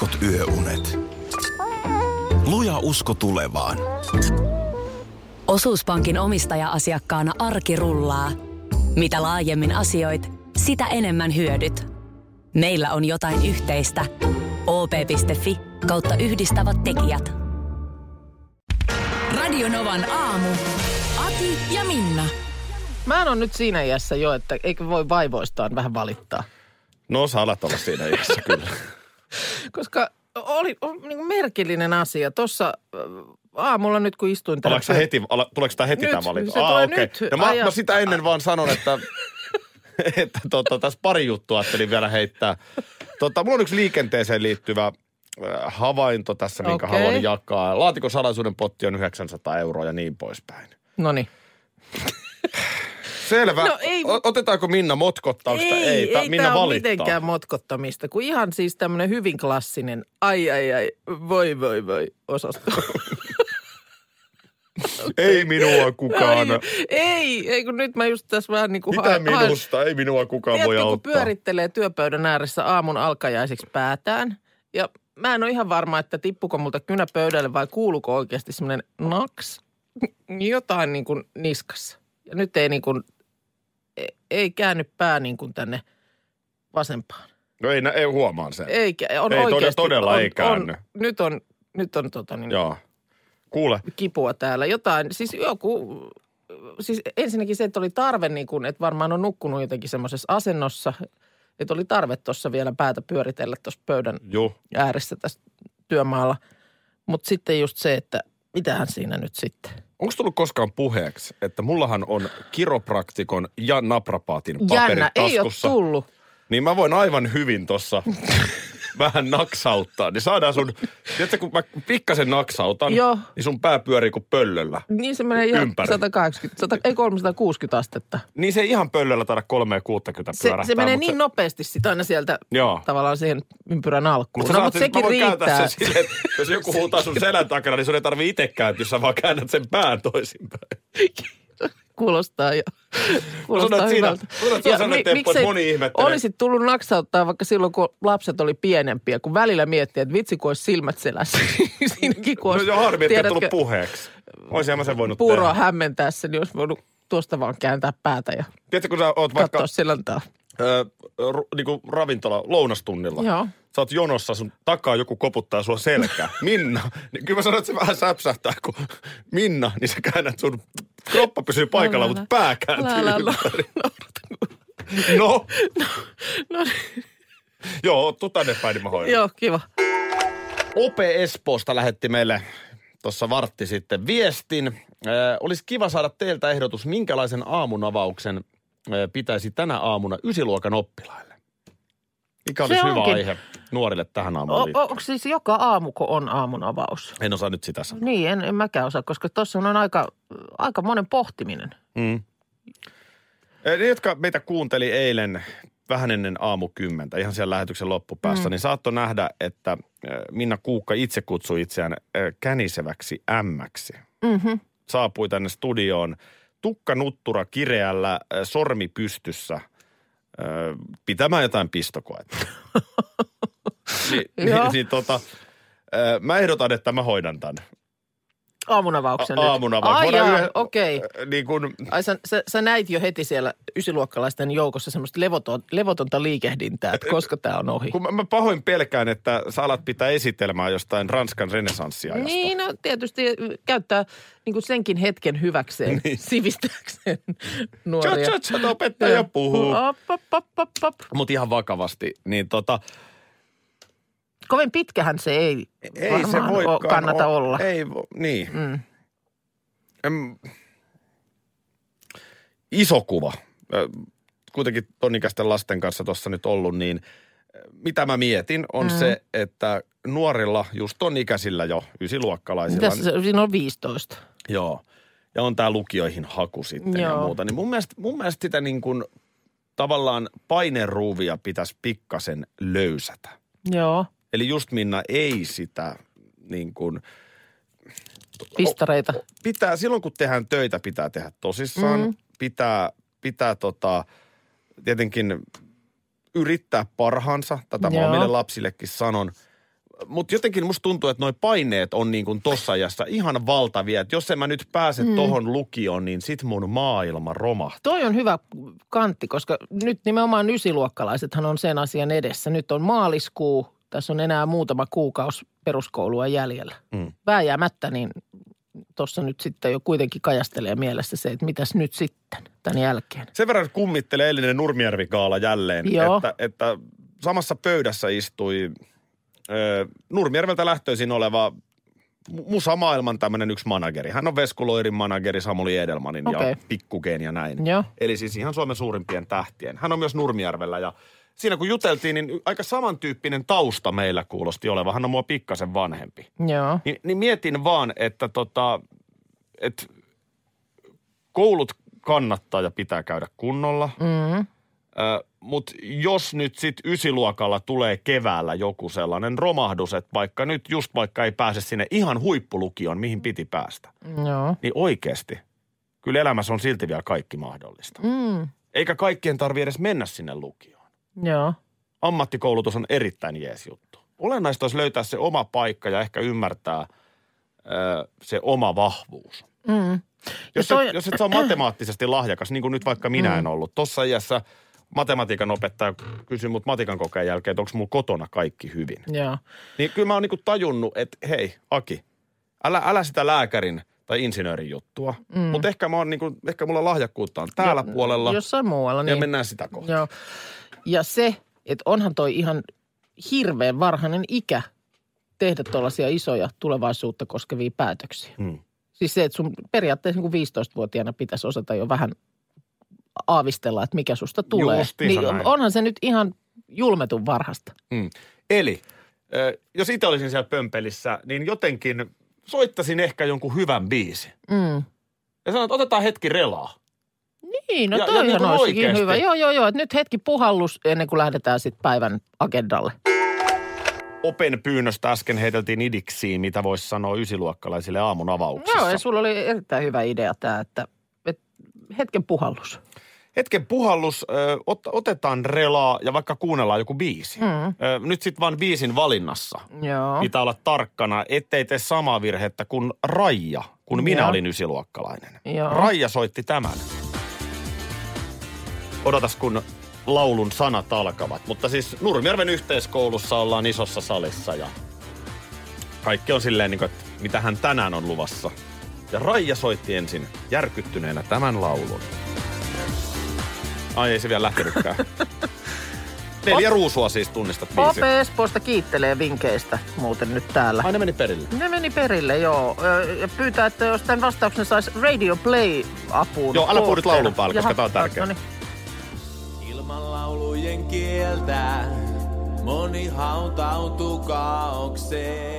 heikot yöunet. Luja usko tulevaan. Osuuspankin omistaja-asiakkaana arki rullaa. Mitä laajemmin asioit, sitä enemmän hyödyt. Meillä on jotain yhteistä. op.fi kautta yhdistävät tekijät. Radionovan aamu. Ati ja Minna. Mä en ole nyt siinä iässä jo, että eikö voi vaivoistaan vähän valittaa. No sä alat olla siinä iässä kyllä. Koska oli niin kuin merkillinen asia. Tuossa äh, aamulla nyt kun istuin täällä... Sä heti, ala, tuleeko tämä heti Nyt, tämä valinta? se tulee okei. nyt. No mä, Aja- mä, sitä ennen vaan sanon, että, että tota, tässä pari juttua ajattelin vielä heittää. Tota, mulla on yksi liikenteeseen liittyvä äh, havainto tässä, minkä Okei. haluan jakaa. Laatikon salaisuuden potti on 900 euroa ja niin poispäin. No niin. Selvä. No ei, Otetaanko Minna motkottausta? ei tää- ei Minna ole valittaa. mitenkään motkottamista, kun ihan siis tämmöinen hyvin klassinen ai ai ai, voi voi voi osasto. Ei minua kukaan. Ai, ei, ei kun nyt mä just tässä vähän niin kuin... Mitä minusta? Ei minua kukaan voi kun auttaa. pyörittelee työpöydän ääressä aamun alkajaisiksi päätään, ja mä en ole ihan varma, että tippuko multa kynä pöydälle vai kuuluuko oikeasti semmoinen naks, jotain niin kuin niskassa. Ja nyt ei niin kuin, ei- ei käänny pää niin kuin tänne vasempaan. No ei, ei huomaan sen. Eikä, on Ei, todella- oikeasti, todella on, ei käänny. On, nyt on, nyt on tota niin, Joo. Kuule, kipua täällä. Jotain, siis joku, siis ensinnäkin se, että oli tarve niin kuin, että varmaan on nukkunut jotenkin semmoisessa asennossa, että oli tarve tuossa vielä päätä pyöritellä tuossa pöydän juu. ääressä tässä työmaalla. Mutta sitten just se, että mitähän siinä nyt sitten. Onko tullut koskaan puheeksi, että mullahan on kiropraktikon ja naprapaatin paperit Jännä, ei ole taskussa, tullut. niin mä voin aivan hyvin tossa vähän naksauttaa. Niin saadaan sun, tiedätkö kun mä pikkasen naksautan, Joo. niin sun pää pyörii kuin pöllöllä. Niin se menee ihan Ympäri. 180, 100, ei 360 astetta. Niin se ei ihan pöllöllä taida 360 Se, pyörähtää. se menee niin nopeasti sitten aina sieltä Joo. tavallaan siihen ympyrän alkuun. Mutta no, mutta sekin mä riittää. sen silleen, että jos joku huutaa sun selän takana, niin sun ei tarvitse itse kääntyä, sä vaan käännät sen pään toisinpäin. Kuulostaa jo. Kuulostaa siinä- sanoit, se on Ja sellainen mi- temppu, että moni ihmettelee. Olisit tullut naksauttaa vaikka silloin, kun lapset oli pienempiä, kun välillä miettii, että vitsi, kun olisi silmät selässä. Siinäkin kun No olisi, joo, harmi, että ei tullut tiedätkö, puheeksi. Mä sen voinut puuroa tehdä. hämmentäessä, niin olisi voinut tuosta vaan kääntää päätä ja Tiedätkö, kun sä oot vaikka katsoa ö, ru, niinku ravintola lounastunnilla. Joo. Sä oot jonossa, sun takaa joku koputtaa sua selkää. Minna. Niin kyllä mä sanon, että se vähän säpsähtää, kun Minna, niin sä käännät sun kroppa pysyy paikalla, Älä, mutta pää kääntyy älä, älä, ympäri. No, No niin, joo, tuu tänne päin, niin mä hoidan. joo, kiva. Ope Espoosta lähetti meille tuossa vartti sitten viestin. Äh, olisi kiva saada teiltä ehdotus, minkälaisen aamunavauksen pitäisi tänä aamuna ysiluokan oppilaille. Mikä olisi hyvä onkin. aihe nuorille tähän aamuun O, onko siis joka aamu, kun on aamun avaus? En osaa nyt sitä sanoa. Niin, en, en mäkään osaa, koska tuossa on aika, aika monen pohtiminen. Mm. Eh, Ne, jotka meitä kuunteli eilen vähän ennen aamu kymmentä, ihan siellä lähetyksen loppupäässä, mm. niin saattoi nähdä, että Minna Kuukka itse kutsui itseään käniseväksi ämmäksi. Mm-hmm. saapui tänne studioon tukkanuttura kireällä, äh, sormi pystyssä, äh, pitämään jotain pistokoetta. Ni, niin, Joo. niin, tota, äh, mä ehdotan, että mä hoidan tämän Aamunavauksen A- nyt. aamunavauksen. Ai jaa, okei. Äh, Niin kun, Ai sä, sä, sä, näit jo heti siellä ysiluokkalaisten joukossa semmoista levoton, levotonta liikehdintää, että koska tämä on ohi. kun mä, mä pahoin pelkään, että sä alat pitää esitelmää jostain Ranskan renesanssiajasta. Niin, no tietysti käyttää niin kuin senkin hetken hyväkseen, niin. sivistääkseen nuoria. Tcha, tcha, opettaja puhuu. Mutta ihan vakavasti, niin tota, Kovin pitkähän se ei, ei se voi o- kannata olla. Ei, vo, niin. Mm. Em, iso kuva. Kuitenkin tonikäisten lasten kanssa tuossa nyt ollut, niin mitä mä mietin on mm. se, että nuorilla, just ton ikäisillä jo, ysiluokkalaisilla, Mitäs se, siinä on 15. joo, ja on tämä lukioihin haku sitten ja Joo. muuta, niin mun mielestä, mun mielestä sitä niin kuin tavallaan paineruuvia pitäisi pikkasen löysätä. Joo, Eli just Minna ei sitä niin kuin, pistareita. pitää, silloin kun tehdään töitä, pitää tehdä tosissaan. Mm. Pitää, pitää tota, tietenkin yrittää parhaansa. Tätä mä Joo. omille lapsillekin sanon. Mutta jotenkin musta tuntuu, että noi paineet on niin kuin tossa ajassa ihan valtavia. Että jos en mä nyt pääse mm. tohon lukioon, niin sit mun maailma romahtaa. Toi on hyvä kantti, koska nyt nimenomaan ysiluokkalaisethan on sen asian edessä. Nyt on maaliskuu, tässä on enää muutama kuukausi peruskoulua jäljellä. Mm. Vääjäämättä niin tuossa nyt sitten jo kuitenkin kajastelee mielessä se, että mitäs nyt sitten tämän jälkeen. Sen verran kummittelee eilinen Nurmijärvi-gaala jälleen, Joo. että, että samassa pöydässä istui ö, Nurmijärveltä lähtöisin oleva mu- musamaailman tämmöinen yksi manageri. Hän on Vesku Loirin manageri Samuli Edelmanin Okei. ja Pikkukeen ja näin. Joo. Eli siis ihan Suomen suurimpien tähtien. Hän on myös Nurmijärvellä ja siinä kun juteltiin, niin aika samantyyppinen tausta meillä kuulosti olevan. Hän on mua pikkasen vanhempi. Joo. Niin, niin mietin vaan, että tota, et koulut kannattaa ja pitää käydä kunnolla. Mm. Mutta jos nyt sitten ysiluokalla tulee keväällä joku sellainen romahdus, että vaikka nyt just vaikka ei pääse sinne ihan huippulukioon, mihin piti päästä, Joo. niin oikeasti kyllä elämässä on silti vielä kaikki mahdollista. Mm. Eikä kaikkien tarvi edes mennä sinne lukioon. Joo. Ammattikoulutus on erittäin jees juttu. Olennaista olisi löytää se oma paikka ja ehkä ymmärtää ö, se oma vahvuus. Mm. Jos, toi- et, jos et ole matemaattisesti lahjakas, niin kuin nyt vaikka minä Mm. en ollut. Tuossa iässä matematiikan opettaja kysyi mut matikan kokeen jälkeen, että onko mulla kotona kaikki hyvin. Joo. Niin kyllä mä oon niinku tajunnut, että hei Aki, älä, älä sitä lääkärin tai insinöörin juttua. Mm. Mutta ehkä, mä oon niinku, ehkä mulla lahjakkuutta on täällä Jo- puolella Jossain muualla. ja Niin. mennään sitä kohtaa. Joo. Ja se, että onhan toi ihan hirveän varhainen ikä tehdä tuollaisia isoja tulevaisuutta koskevia päätöksiä. Hmm. Siis se, että sun periaatteessa niin kuin 15-vuotiaana pitäisi osata jo vähän aavistella, että mikä susta tulee. Justiinsa Niin näin. onhan se nyt ihan julmetun varhasta. Mm. Eli jos itse olisin siellä pömpelissä, niin jotenkin soittasin ehkä jonkun hyvän biisin. Mm. Ja sanoin, että otetaan hetki relaa. Niin, no Ja- ja toihan niin olisikin hyvä. Joo, joo, joo. että Nyt hetki puhallus ennen kuin lähdetään sitten päivän agendalle. Open pyynnöstä äsken heiteltiin idiksiin, mitä voisi sanoa ysiluokkalaisille aamun avauksessa. Joo, ja sulla oli erittäin hyvä idea tämä, että, että hetken puhallus. Hetken puhallus, ö, ot, otetaan relaa ja vaikka kuunnellaan joku biisi. Mm. Ö, nyt sitten vaan biisin valinnassa Joo. pitää olla tarkkana, ettei tee samaa virhettä kuin Raija, kun minä Joo. olin ysiluokkalainen. Joo. Raija soitti tämän. Odotas, kun laulun sanat alkavat. Mutta siis Nurmijärven yhteiskoulussa ollaan isossa salissa ja kaikki on silleen, niin kuin, että mitä hän tänään on luvassa. Ja Raija soitti ensin järkyttyneenä tämän laulun. Ai ei se vielä lähtenytkään. Neljä ruusua siis tunnistat OP biisin. Espoosta kiittelee vinkkeistä muuten nyt täällä. Ai ne meni perille. Ne meni perille, joo. Ja pyytää, että jos tämän vastauksen saisi Radio Play-apuun. Joo, älä puhu nyt laulun päälle, koska tää on tärkeä. no niin. Laulujen kieltä moni hautautuu kaaukseen.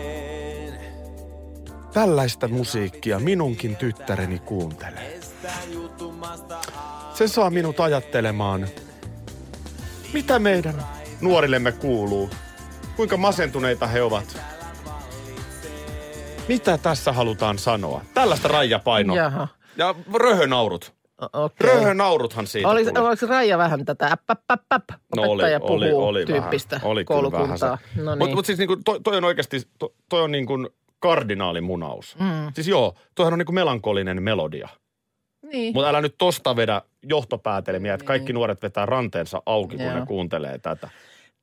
Tällaista musiikkia minunkin tyttäreni kuuntelee. Se saa minut ajattelemaan, mitä meidän nuorillemme kuuluu, kuinka masentuneita he ovat. Mitä tässä halutaan sanoa? Tällaista Raija paino. Jaha, Ja röhönaurut. O- okei. Röhönauruthan siitä Olis, tuli. oliko Raija vähän tätä äppäppäppäp, opettaja puhuu tyyppistä vähän, oli kyllä koulukuntaa? vähän se. No niin. Mutta mut siis niinku, toi, toi on oikeasti, to, toi on niinku kardinaalimunaus. Mm. Siis joo, toihan on niinku melankolinen melodia. niin. Mutta älä nyt tosta vedä johtopäätelmiä, että kaikki nuoret vetää ranteensa auki, kun Joo. ne kuuntelee tätä.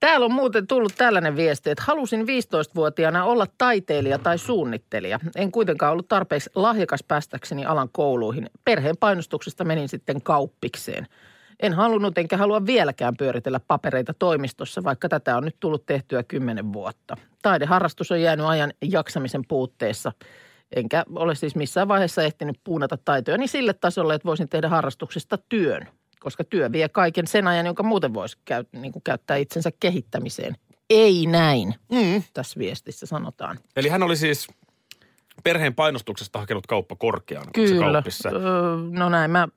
Täällä on muuten tullut tällainen viesti, että halusin 15-vuotiaana olla taiteilija tai suunnittelija. En kuitenkaan ollut tarpeeksi lahjakas päästäkseni alan kouluihin. Perheen painostuksesta menin sitten kauppikseen. En halunnut enkä halua vieläkään pyöritellä papereita toimistossa, vaikka tätä on nyt tullut tehtyä kymmenen vuotta. Taideharrastus on jäänyt ajan jaksamisen puutteessa. Enkä ole siis missään vaiheessa ehtinyt puunata taitoja niin sille tasolle, että voisin tehdä harrastuksesta työn. Koska työ vie kaiken sen ajan, jonka muuten voisi käy, niin kuin käyttää itsensä kehittämiseen. Ei näin, Mm. tässä viestissä sanotaan. Eli hän oli siis perheen painostuksesta hakenut kauppa se Kyllä. kauppissa. Öö, no näin mä,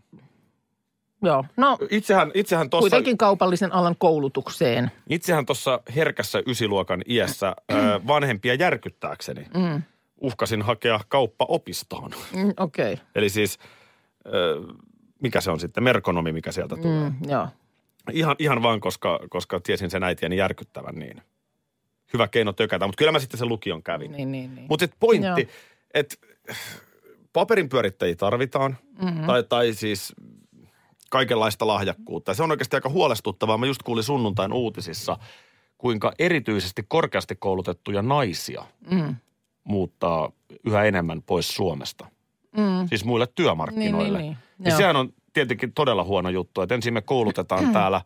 joo. No Itsehän, itsehän tuossa kuitenkin kaupallisen alan koulutukseen. itsehän tossa herkässä ysiluokan iässä ö, vanhempia järkyttääkseni Mm, uhkasin hakea kauppaopistoon. mm, Okei, okay. Eli siis, ö, mikä se on sitten, merkonomi, mikä sieltä tulee. mm, joo. Ihan, ihan vaan, koska, koska tiesin sen äitieni järkyttävän niin. hyvä keino tökätä. Mutta kyllä mä sitten sen lukion kävin. Niin, niin, niin. Mutta pointti, Joo. että paperin pyörittäjiä tarvitaan, mm-hmm. tai, tai siis kaikenlaista lahjakkuutta. Ja se on oikeasti aika huolestuttavaa. Mä just kuulin sunnuntain uutisissa, kuinka erityisesti korkeasti koulutettuja naisia Mm. muuttaa yhä enemmän pois Suomesta. Mm. Siis muille työmarkkinoille. Niin, niin, niin. Ja Joo. sehän on tietenkin todella huono juttu, että ensin me koulutetaan täällä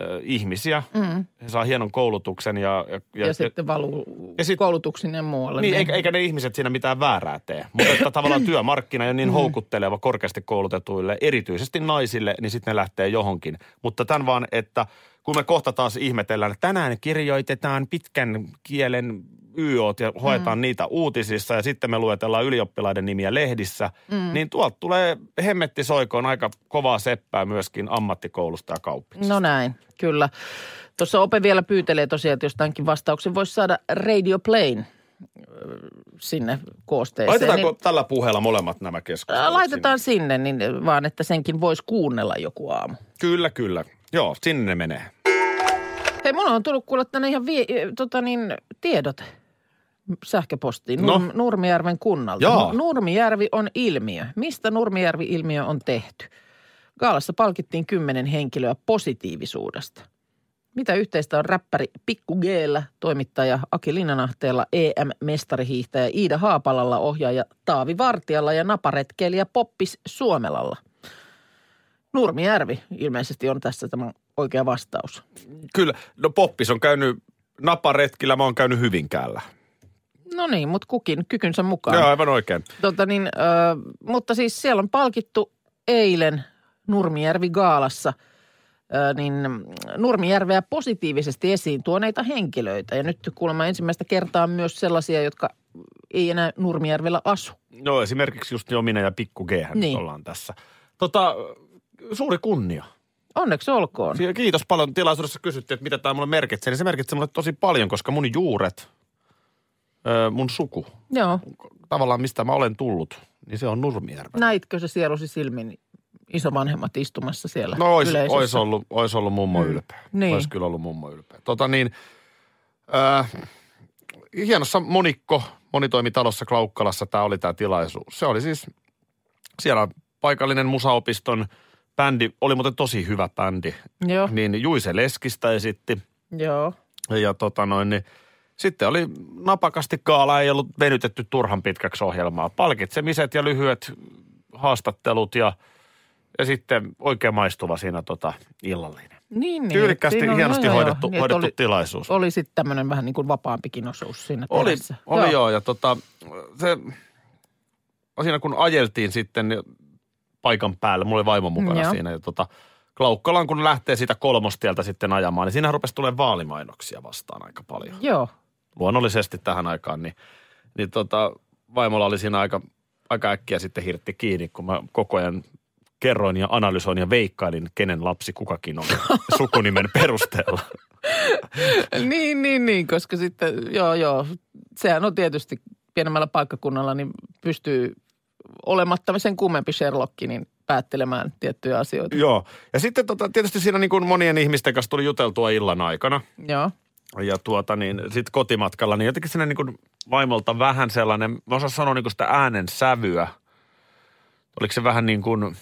ö, ihmisiä, Mm. he saa hienon koulutuksen ja... Ja, ja sitten valuu ja ja sit- koulutuksineen muualle. Niin, eikä, eikä ne ihmiset siinä mitään väärää tee. Mutta että tavallaan työmarkkina ei ole niin houkutteleva korkeasti koulutetuille, erityisesti naisille, niin sitten ne lähtee johonkin. Mutta tämän vaan, että kun me kohta taas ihmetellään, että tänään kirjoitetaan pitkän kielen YOt ja hoetaan mm. niitä uutisissa ja sitten me luetellaan ylioppilaiden nimiä lehdissä, mm. niin tuolta tulee hemmetti soikoon aika kovaa seppää myöskin ammattikoulusta ja kauppista. No näin, kyllä. Tuossa Ope vielä pyytelee tosiaan, että jostainkin vastauksen voisi saada Radio Playn ö, sinne koosteeseen. Laitetaanko niin, tällä puheella molemmat nämä keskustelut? laitetaan sinne, niin vaan että senkin voisi kuunnella joku aamu. sinne? Kyllä, kyllä. Joo, sinne ne menee. Hei, mulla on tullut kuulla tänne ihan vie, tota niin, tiedot sähköpostiin No. Nur, Nurmijärven kunnalta. Nu- Nurmijärvi on ilmiö. Mistä Nurmijärvi-ilmiö on tehty? Gaalassa palkittiin kymmenen henkilöä positiivisuudesta. Mitä yhteistä on räppäri Pikku g toimittaja Aki Linnanahteella, EM-mestarihiihtäjä Iida Haapalalla, ohjaaja Taavi Vartijalla ja naparetkeilijä Poppis Suomelalla? Nurmijärvi ilmeisesti on tässä tämä oikea vastaus. Kyllä. No Poppis on käynyt naparetkillä, mä oon käynyt Hyvinkäällä. No niin, mutta kukin kykynsä mukaan. Joo, aivan oikein. Tota niin, ö, mutta siis siellä on palkittu eilen Nurmijärvi Gaalassa ö, niin Nurmijärveä positiivisesti esiin tuoneita henkilöitä. Ja nyt kuulemma ensimmäistä kertaa myös sellaisia, jotka ei enää Nurmijärvellä asu. No esimerkiksi just jo minä ja Pikku G niin. Niin. ollaan tässä. Tota, suuri kunnia. Onneksi olkoon. Kiitos paljon. Tilaisuudessa kysyttiin, että mitä tämä mulle merkitsee. Niin se merkitsee mulle tosi paljon, koska mun juuret, ö, mun suku, Joo. tavallaan mistä mä olen tullut, niin se on Nurmijärven. Näitkö se sielusi silmin isovanhemmat istumassa siellä No ois, yleisössä? ois, ollut, ois ollut mummo Mm. ylpeä. Niin. Ois kyllä ollut mummo ylpeä. Tota niin, äh, hienossa monikko, monitoimitalossa Klaukkalassa tämä oli tämä tilaisuus. Se oli siis siellä paikallinen musaopiston bändi, oli muuten tosi hyvä bändi. Joo, Niin Juise Leskistä esitti joo. ja tota noin, niin sitten oli napakasti kaala, ei ollut venytetty turhan pitkäksi ohjelmaa. Palkitsemiset ja lyhyet haastattelut ja, ja sitten oikein maistuva siinä tota illallinen. Niin, niin. Tyylikkäästi, Siinä on- hienosti joo, joo, hoidettu, niin, hoidettu oli, tilaisuus. Oli sitten tämmöinen vähän niin kuin vapaampikin osuus siinä Oli, oli joo. joo. Ja tota, se, siinä kun ajeltiin sitten niin paikan päällä, mulla oli vaimo mukana Joo. siinä. Ja tota, Klaukkalan kun lähtee siitä kolmostieltä sitten ajamaan, niin siinä rupesi tulemaan vaalimainoksia vastaan aika paljon. Joo. Luonnollisesti tähän aikaan, niin, niin tota, vaimolla oli siinä aika, aika äkkiä sitten hirtti kiinni, kun mä koko ajan kerroin ja analysoin ja veikkailin, kenen lapsi kukakin on sukunimen perusteella. niin, niin, niin, koska sitten, joo, joo, sehän on tietysti pienemmällä paikkakunnalla, niin pystyy olematta sen kummempi Sherlock, niin päättelemään tiettyjä asioita. Joo, ja sitten tota, tietysti siinä niin kuin monien ihmisten kanssa tuli juteltua illan aikana. Joo. Ja tuota niin, sitten kotimatkalla, niin jotenkin siinä niin kuin vaimolta vähän sellainen, mä osaan sanoa niin kuin sitä äänen sävyä. Oliko se vähän niin kuin,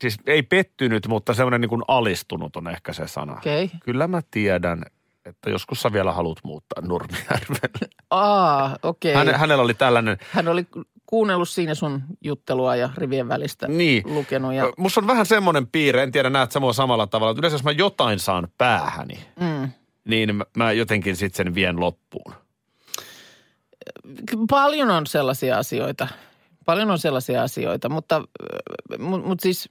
siis ei pettynyt, mutta semmoinen niin kuin alistunut on ehkä se sana. Okay. Kyllä mä tiedän, että joskus sä vielä haluat muuttaa Nurmijärvelle. Aa, okei. Häne, Okay. hänellä oli tällainen, Hän oli kuunnellut siinä sun juttelua ja rivien välistä niin. lukenut. Ja, Musta on vähän semmoinen piirre, en tiedä näet samoin samalla tavalla, että yleensä jos mä jotain saan päähäni, mm. Niin mä, mä jotenkin sitten sen vien loppuun. Paljon on sellaisia asioita. Paljon on sellaisia asioita, mutta, mutta mut siis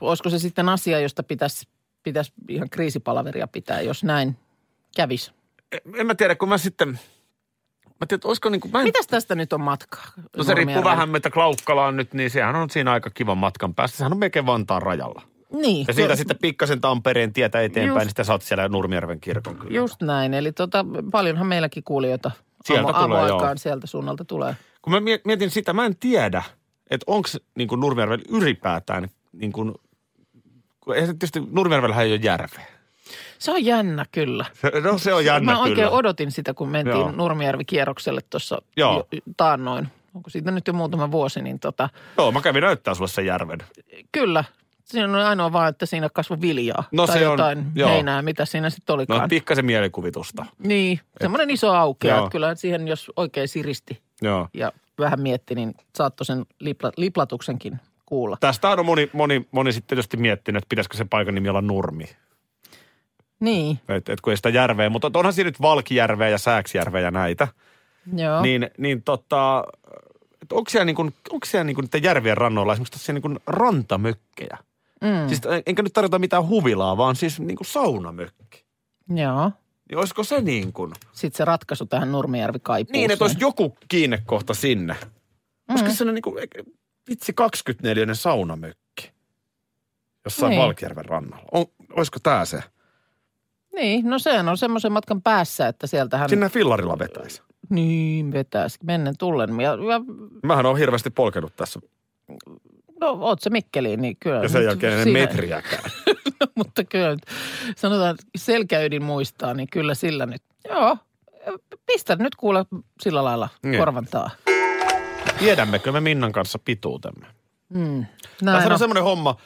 olisiko se sitten asia, josta pitäisi, pitäisi ihan kriisipalaveria pitää, jos näin kävisi? En mä tiedä, kun mä sitten, mä tiedän, että olisiko niin kuin, mä en Mitäs tästä nyt on matkaa? No se riippuu vähän, mitä Klaukkala on nyt, niin sehän on siinä aika kivan matkan päästä. Sehän on melkein Vantaan rajalla. Niin. Ja siitä sitten pikkasen Tampereen tietä eteenpäin, Just- niin sä oot siellä Nurmijärven kirkon kyllä. Just näin. Eli tota, paljonhan meilläkin kuulijoita Sieltä aamu, tulee, aamuaikaan joo. sieltä suunnalta tulee. Kun mä mie- mietin sitä, mä en tiedä, että onko niin Nurmijärvellä ylipäätään, niin kuin, kun tietysti Nurmijärvellähän ei ole järveä. Se on jännä kyllä. No se on jännä Mä oikein kyllä. odotin sitä, kun mentiin Joo. Nurmijärvi-kierrokselle tuossa taannoin. Onko siitä nyt jo muutama vuosi, niin tota, Joo, mä kävin näyttää sulle sen järven. kyllä. Siinä on ainoa vaan, että siinä kasvoi viljaa. No tai se on- jotain joo. heinää, mitä siinä sitten No olikaan. pikkasen mielikuvitusta. niin, semmoinen iso aukea. Joo. Että kyllähän siihen, jos oikein siristi Joo. ja vähän mietti, niin saattoi sen lipla, liplatuksenkin kuulla. Tästä on moni, moni, moni sitten tietysti miettinyt, että pitäisikö se paikan nimi olla Nurmi. Niin, Et, et kun ei sitä järveä, mutta onhan siinä nyt Valkijärveä ja Sääksjärveä ja näitä. joo. Niin, niin tota, et onko siellä, niin kuin, onko siellä niin kuin niiden järvien rannoilla esimerkiksi tässä niin kuin rantamökkejä? Mm, Siis en- enkä nyt tarjota mitään huvilaa, vaan siis niin kuin saunamökki. joo. Niin olisiko se niin kuin, Sitten se ratkaisu tähän Nurmijärvi kaipuuseen. niin että olisi joku kiinnekohta sinne. Olisiko mm. se niin kuin, vitsi 24 saunamökki jossain Niin. Valkjärven rannalla? On, olisiko tämä se? Niin, no sehän on semmoisen matkan päässä, että sieltähän... Sinne fillarilla vetäisi. Niin, vetäisi mennen tullen. Ja, ja, Mähän on hirveästi polkenut tässä. No, oot se Mikkeliin, niin kyllä. Ja sen jälkeen en siinä- metriäkään. Mutta kyllä nyt, sanotaan, selkäydin muistaa, niin kyllä sillä nyt. Joo, pistä nyt kuule sillä lailla Niin. korvantaa. Tiedämmekö me Minnan kanssa pituutemme? Mm. Tässä on on. semmoinen homma,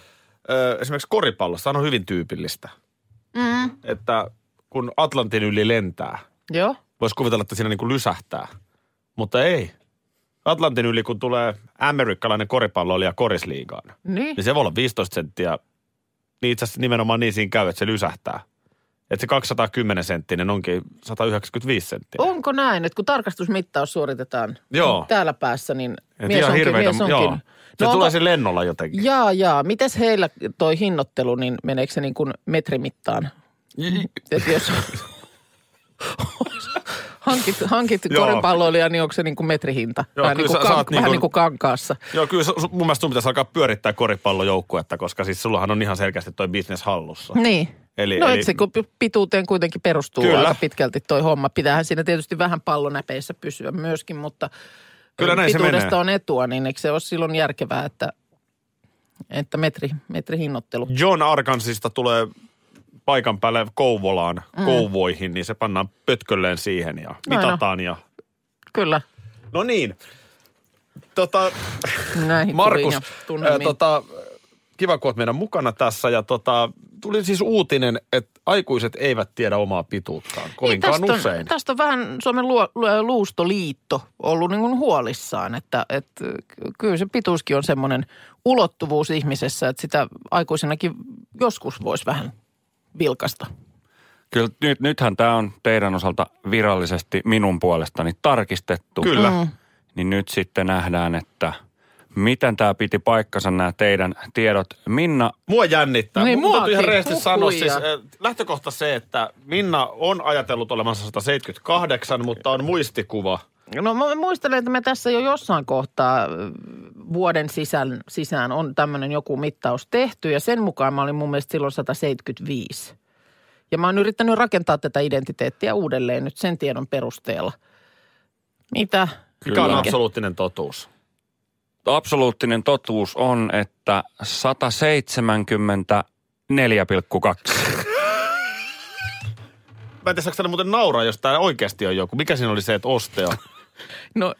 ö, esimerkiksi koripallossa on hyvin tyypillistä, Mm. että kun Atlantin yli lentää, Joo, voisi kuvitella, että siinä niin kuin lysähtää, mutta ei. Atlantin yli, kun tulee amerikkalainen koripalloilija korisliigaan, niin. niin se voi olla 15 senttiä. Niin itse asiassa nimenomaan niin siinä käy, että se lysähtää. Että se 210 senttinen onkin 195 senttiä. Onko näin, että kun tarkastusmittaus suoritetaan Joo. täällä päässä, niin Et mies ihan onkin, hirveitä- mies onkin. Joo. Se No tulee sen lennolla jotenkin. Jaa, jaa. Mites heillä toi hinnoittelu, niin meneekö se niin kuin metrimittaan? Jos hankit, hankit koripalloilija, niin onko se niin kuin metrihinta? Joo, vähän, niin kuin, sä kan, saat vähän niin niin kuin- kuin kankaassa. Joo, kyllä mun mielestä sun pitäisi alkaa pyörittää koripallojoukkuetta, koska siis sullahan on ihan selkeästi toi business hallussa. Niin. Eli, no eli, se kun pituuteen kuitenkin perustuu Kyllä. aika pitkälti toi homma. Pitäähän siinä tietysti vähän pallonäpeissä pysyä myöskin, mutta Kyllä näin se pituudesta menee. on etua, niin eikö se ole silloin järkevää, että, että metri, metri hinnoittelu? John Arkansista tulee paikan päälle Kouvolaan, mm. Kouvoihin, niin se pannaan pötkölleen siihen ja Näin on. mitataan. Ja... Kyllä, No niin. Tota, näihin Markus, ää, tota, kiva kun oot meidän mukana tässä. Ja tota, tuli siis uutinen, että aikuiset eivät tiedä omaa pituuttaan kovinkaan niin, tästä usein. Tästä on vähän Suomen luo, lu- luustoliitto ollut niin kuin huolissaan, että, että kyllä se pituuskin on semmoinen ulottuvuus ihmisessä, että sitä aikuisenakin joskus voisi vähän vilkasta. Kyllä nyt, nythän tämä on teidän osalta virallisesti minun puolestani tarkistettu. Kyllä. Mm. Niin nyt sitten nähdään, että miten tämä piti paikkansa nämä teidän tiedot. Minna, Mua jännittää. Niin, täytyy ihan rehellisesti sanoa siis, äh, lähtökohta se, että Minna on ajatellut olevansa 178, mutta on muistikuva. No mä muistelen, että me tässä jo jossain kohtaa ö, vuoden sisään, sisään on tämmöinen joku mittaus tehty ja sen mukaan mä olin mun mielestä silloin 175. Ja mä oon yrittänyt rakentaa tätä identiteettiä uudelleen nyt sen tiedon perusteella. Mitä? Mikä on absoluuttinen totuus? absoluuttinen totuus on, että 174,2. Mä en tiedä, saako muuten nauraa, jos tämä oikeasti on joku. Mikä siinä oli se, että osteo? No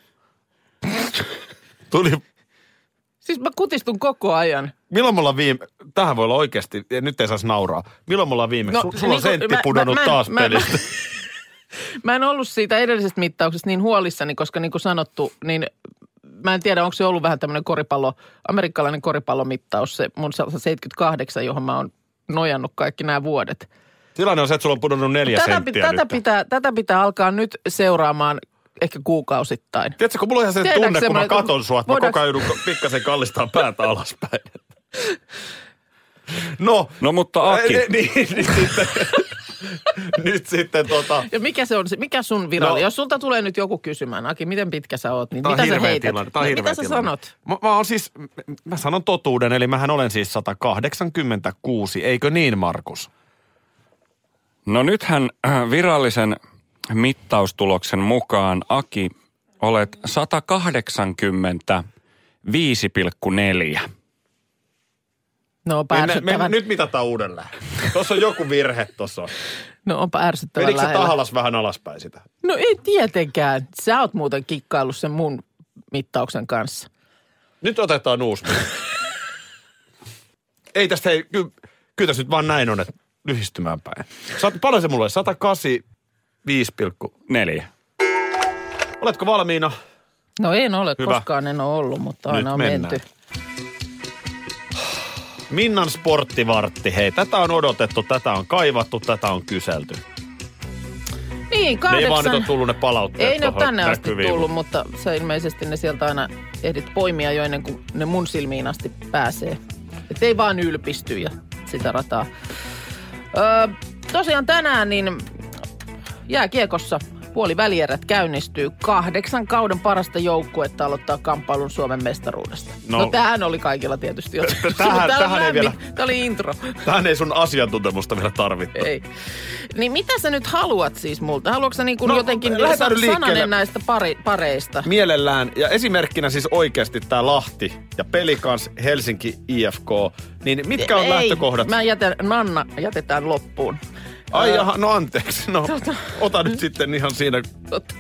Tuli, siis mä kutistun koko ajan. milloin me ollaan viime... Tähän voi olla oikeasti, ja nyt ei saisi nauraa. Milloin me ollaan viimeksi? No, sulla on niin kuin- sentti mä- pudonnut mä- mä- taas mä- pelistä. Mä en ollut siitä edellisestä mittauksesta niin huolissani, koska niin kuin sanottu, niin mä en tiedä, onko se ollut vähän tämmöinen koripallo, amerikkalainen koripallomittaus, se mun 178, johon mä oon nojannut kaikki nämä vuodet. Tilanne on se, että sulla on pudonnut neljä Tätä, senttiä tätä, nyt. pitää, tätä pitää alkaa nyt seuraamaan ehkä kuukausittain. Tiedätkö, kun mulla on ihan se Tiedätkö tunne, kun mä katon sua, että mä voidaanko- koko ajan joudun pikkasen kallistaa päätä alaspäin. No, No mutta Aki, Äh, niin, niin, sitten, nyt sitten tota, Ja mikä se on, mikä sun viralli? No. Jos sulta tulee nyt joku kysymään, Aki, miten pitkä sä oot, niin on mitä sä heität? tilanne. Tää on hirveä mitä sä tilanne. sanot? Mä, mä, oon siis, mä sanon totuuden, eli mähän olen siis 186, eikö niin Markus? no nythän äh, virallisen mittaustuloksen mukaan, Aki, olet 185,4. No onpa niin, me, me, me, nyt mitataan uudelleen. Tuossa on joku virhe tuossa No onpa ärsyttävän Menikö lähellä. tahallas vähän alaspäin sitä? No ei tietenkään. Sä oot muuten kikkaillut sen mun mittauksen kanssa. Nyt otetaan uusi. ei tästä, ei, ky, kyllä tässä nyt vaan näin on, että lyhistymään päin. Sä, paljon se mulle? 108 5,4. Oletko valmiina? No en ole, Hyvä. koskaan en ole ollut, mutta aina Nyt on mennään. menty. Minnan sporttivartti, hei, tätä on odotettu, tätä on kaivattu, tätä on kyselty. Niin, kahdeksan. Ne ei vaan nyt on tullut ne palautteet Ei ne ole tänne asti näkyviin. tullut, mutta sä ilmeisesti ne sieltä aina ehdit poimia jo ennen kuin ne mun silmiin asti pääsee. Et ei vaan ylpisty ja sitä rataa. Öö, tosiaan tänään niin jääkiekossa puoli välierät käynnistyy. Kahdeksan kauden parasta joukkuetta aloittaa kamppailun Suomen mestaruudesta. No, No. tämähän oli kaikilla tietysti jo. tähän- tähän ei vielä- Tämä oli intro. Tähän ei sun asiantuntemusta vielä tarvittu. Ei. Niin mitä sä nyt haluat siis multa? Haluatko sä niin kuin No, jotenkin sananen näistä pari, pareista? Mielellään, ja esimerkkinä siis oikeasti tämä Lahti ja Pelikans Helsinki IFK, niin mitkä on Ei, lähtökohdat? Mä jätän, Nanna jätetään loppuun. Ai jaha, no anteeksi. No, ota nyt sitten ihan siinä. totta.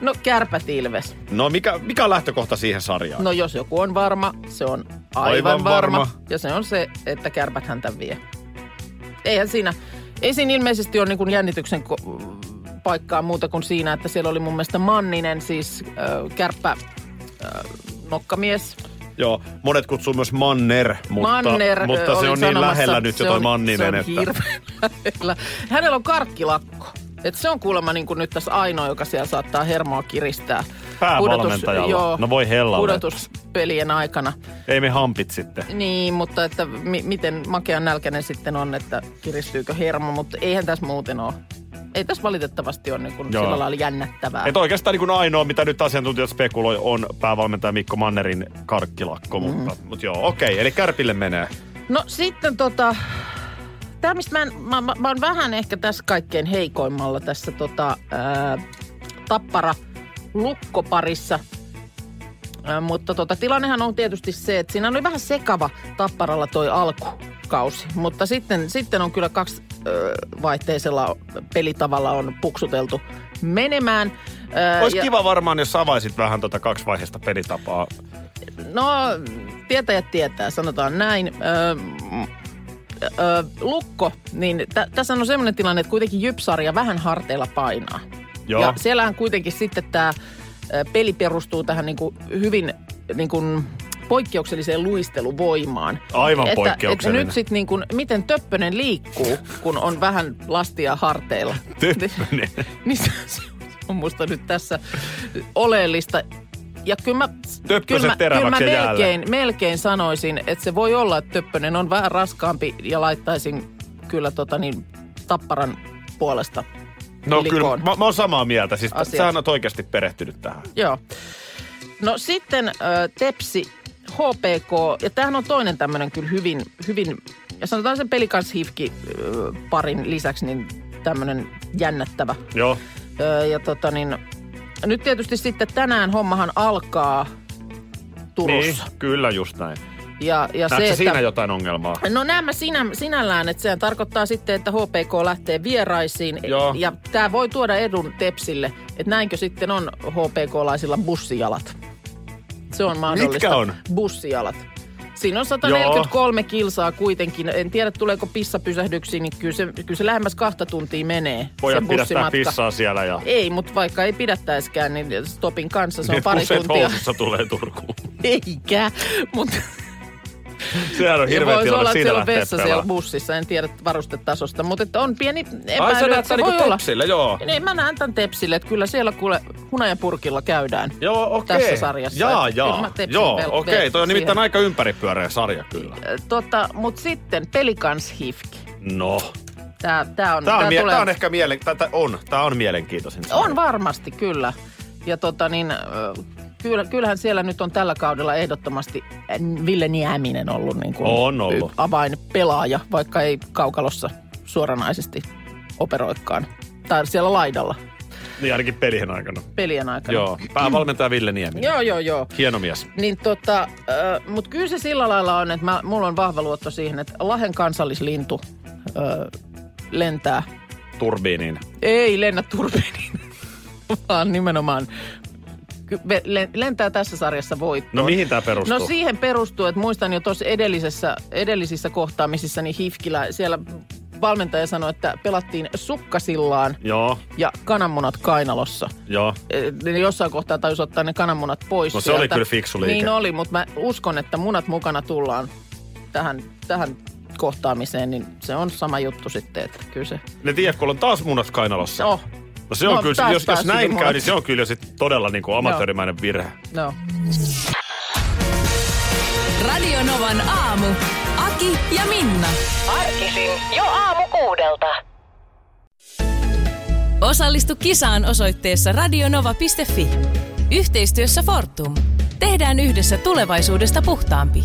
No kärpät Ilves. No mikä, mikä on lähtökohta siihen sarjaan? No jos joku on varma, se on aivan, Aivan varma. varma. Ja se on se, että kärpät häntä vie. Eihän siinä, ei siinä ilmeisesti ole niin jännityksen ko- paikkaa muuta kuin siinä, että siellä oli mun mielestä Manninen, siis äh, kärppä äh, nokkamies. Joo, monet kutsuu myös Manner, mutta, Manner, mutta se on niin lähellä nyt se, toi Manninen, se on että... Hänellä on karkkilakko. Et se on kuulemma niin kuin nyt tässä ainoa, joka siellä saattaa hermoa kiristää. Päävalmentajalla. joo, No voi hellalle. Pudotuspelien aikana. Ei me hampit sitten. Niin, mutta että mi- miten makean nälkäinen sitten on, että kiristyykö hermo, mutta eihän tässä muuten ole. Ei tässä valitettavasti ole niin kuin Joo. sillä lailla jännättävää. Et oikeastaan niin kuin ainoa, mitä nyt asiantuntijat spekuloi, on päävalmentaja Mikko Mannerin karkkilakko. Mm. Mutta, mutta joo, okei, eli Kärpille menee. No sitten tota, tämä mistä mä, en, mä, mä, mä oon vähän ehkä tässä kaikkein heikoimmalla tässä tota, ää, tappara lukkoparissa. Ää, mutta tota, tilannehan on tietysti se, että siinä oli vähän sekava tapparalla toi alkukausi. Mutta sitten, sitten on kyllä kaksi vaihteisella pelitavalla on puksuteltu menemään. Ää, Olisi ja- kiva varmaan, jos avaisit vähän tuota kaksivaiheista pelitapaa. No, tietäjät tietää, sanotaan näin. Öö, öö, lukko, niin tä- tässä on semmoinen tilanne, että kuitenkin Jypsarja vähän harteilla painaa. Joo. Ja siellähän kuitenkin sitten tämä peli perustuu tähän niin kuin hyvin niin kuin poikkeukselliseen luisteluvoimaan. Aivan että, poikkeuksellinen. Että nyt sitten niin kuin, miten Töppönen liikkuu, kun on vähän lastia harteilla. Töppönen. niin se, se on musta nyt tässä oleellista. Ja kyllä mä, kyllä mä, kyllä mä melkein, melkein sanoisin, että se voi olla, että Töppönen on vähän raskaampi ja laittaisin kyllä tota niin, tapparan puolesta No kyllä, likoon. mä, mä oon samaa mieltä. Siis Asiat. sähän oot oikeasti perehtynyt tähän. Joo. No sitten äh, Tepsi, HPK, ja tämähän on toinen tämmöinen kyllä hyvin, hyvin, ja sanotaan sen pelikans hifki äh, parin lisäksi, niin tämmöinen jännättävä. Joo. Öö, ja tota niin, nyt tietysti sitten tänään hommahan alkaa Niin, Turussa. kyllä just näin. Ja, ja Näetkö se, siinä että, jotain ongelmaa? No nämä sinä, sinällään, että sehän tarkoittaa sitten, että HPK lähtee vieraisiin. Joo. Ja tämä voi tuoda edun Tepsille, että näinkö sitten on HPK-laisilla bussijalat. Se on mahdollista. Mitkä on? Bussijalat. Siinä on 143 Joo. kilsaa kuitenkin. En tiedä, tuleeko pissapysähdyksiin, niin kyllä se, kyllä se lähemmäs kahta tuntia menee. Pojat se pidättää pissaa siellä ja... Ei, mutta vaikka ei pidättäiskään, niin stopin kanssa se on Niin, pari tuntia. tulee Turkuun. Eikä, mutta Sehän on hirveä olla, tilanne että siinä siellä on lähtee vessa siellä bussissa. En tiedä varustetasosta, mutta että on pieni epäily, Ai sä näet että se niinku olla. tepsillä, joo. Niin, mä näen tämän Tepsille, että kyllä siellä kuule hunajapurkilla käydään. Joo, okei. Tässä sarjassa. Jaa, jaa. Joo, vel- okei. vel- Toi on nimittäin siihen. aika ympäripyöreä sarja kyllä. Tota, mutta sitten Pelikans Hifki. No. Tää, tää on, Tää on, tää mie- tulee- tää on ehkä mielen... Tätä on. Tää on mielenkiintoisin. sarja. On varmasti, kyllä. Ja tota niin, kyllä, kyllähän siellä nyt on tällä kaudella ehdottomasti Ville Nieminen ollut, niin kuin On ollut. avainpelaaja, vaikka ei kaukalossa suoranaisesti operoikaan. Tai siellä laidalla. Niin ainakin pelien aikana. pelien aikana. Joo, päävalmentaja Ville Niemi. Joo, joo, joo. Hieno mies. Niin tota, äh, mutta kyllä se sillä lailla on, että mä, mulla on vahva luotto siihen, että Lahen kansallislintu äh, lentää. Turbiiniin. Ei lennä turbiiniin, vaan nimenomaan lentää tässä sarjassa voittoon. No mihin tämä perustuu? No siihen perustuu, että muistan jo tuossa edellisessä, edellisissä kohtaamisissa, niin Hifkilä, siellä valmentaja sanoi, että pelattiin sukkasillaan Joo, ja kananmunat kainalossa. joo. Ne jossain kohtaa taisi ottaa ne kananmunat pois No se oli sieltä. kyllä fiksu liike. Niin oli, mutta mä uskon, että munat mukana tullaan tähän, tähän kohtaamiseen, niin se on sama juttu sitten, että kyllä se... Ne tiedät, kun on taas munat kainalossa. Oh, No se on No, kyllä, taas jos, jos näin käy, niin se on kyllä sit todella niin kuin amatöörimäinen virhe. no. Radio Novan aamu. Aki ja Minna. Arkisin jo aamu kuudelta. Osallistu kisaan osoitteessa radionova.fi. Yhteistyössä Fortum. Tehdään yhdessä tulevaisuudesta puhtaampi.